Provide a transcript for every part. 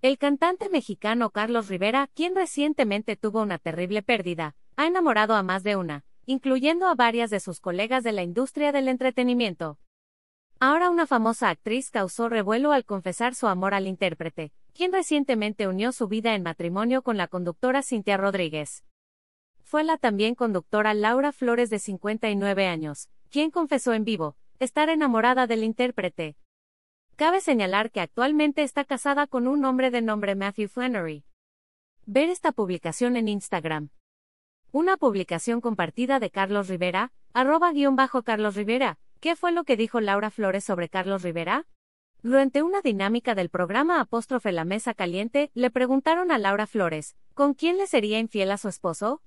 El cantante mexicano Carlos Rivera, quien recientemente tuvo una terrible pérdida, ha enamorado a más de una, incluyendo a varias de sus colegas de la industria del entretenimiento. Ahora una famosa actriz causó revuelo al confesar su amor al intérprete, quien recientemente unió su vida en matrimonio con la conductora Cintia Rodríguez. Fue la también conductora Laura Flores de 59 años, quien confesó en vivo, estar enamorada del intérprete. Cabe señalar que actualmente está casada con un hombre de nombre Matthew Flannery. Ver esta publicación en Instagram. Una publicación compartida de Carlos Rivera, arroba guion bajo Carlos Rivera. ¿Qué fue lo que dijo Laura Flores sobre Carlos Rivera? Durante una dinámica del programa Apóstrofe La Mesa Caliente, le preguntaron a Laura Flores, ¿con quién le sería infiel a su esposo?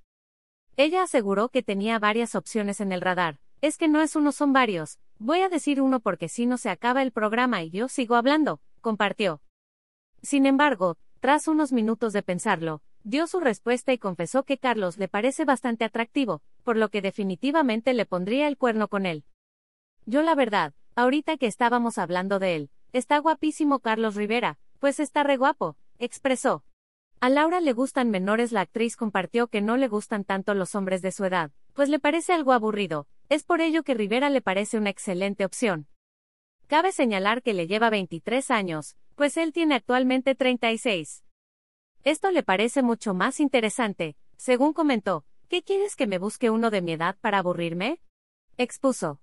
Ella aseguró que tenía varias opciones en el radar, es que no es uno son varios, Voy a decir uno porque si no se acaba el programa y yo sigo hablando, compartió. Sin embargo, tras unos minutos de pensarlo, dio su respuesta y confesó que Carlos le parece bastante atractivo, por lo que definitivamente le pondría el cuerno con él. Yo la verdad, ahorita que estábamos hablando de él, está guapísimo Carlos Rivera, pues está re guapo, expresó. A Laura le gustan menores, la actriz compartió que no le gustan tanto los hombres de su edad, pues le parece algo aburrido, es por ello que Rivera le parece una excelente opción. Cabe señalar que le lleva 23 años, pues él tiene actualmente 36. Esto le parece mucho más interesante, según comentó, ¿qué quieres que me busque uno de mi edad para aburrirme? expuso.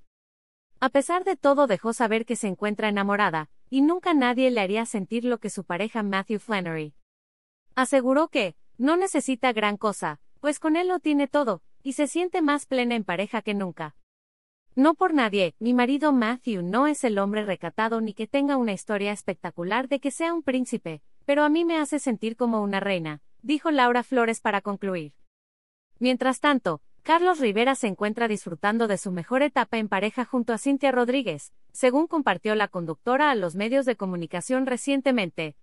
A pesar de todo dejó saber que se encuentra enamorada, y nunca nadie le haría sentir lo que su pareja Matthew Flannery. Aseguró que, no necesita gran cosa, pues con él lo tiene todo, y se siente más plena en pareja que nunca. No por nadie, mi marido Matthew no es el hombre recatado ni que tenga una historia espectacular de que sea un príncipe, pero a mí me hace sentir como una reina, dijo Laura Flores para concluir. Mientras tanto, Carlos Rivera se encuentra disfrutando de su mejor etapa en pareja junto a Cintia Rodríguez, según compartió la conductora a los medios de comunicación recientemente.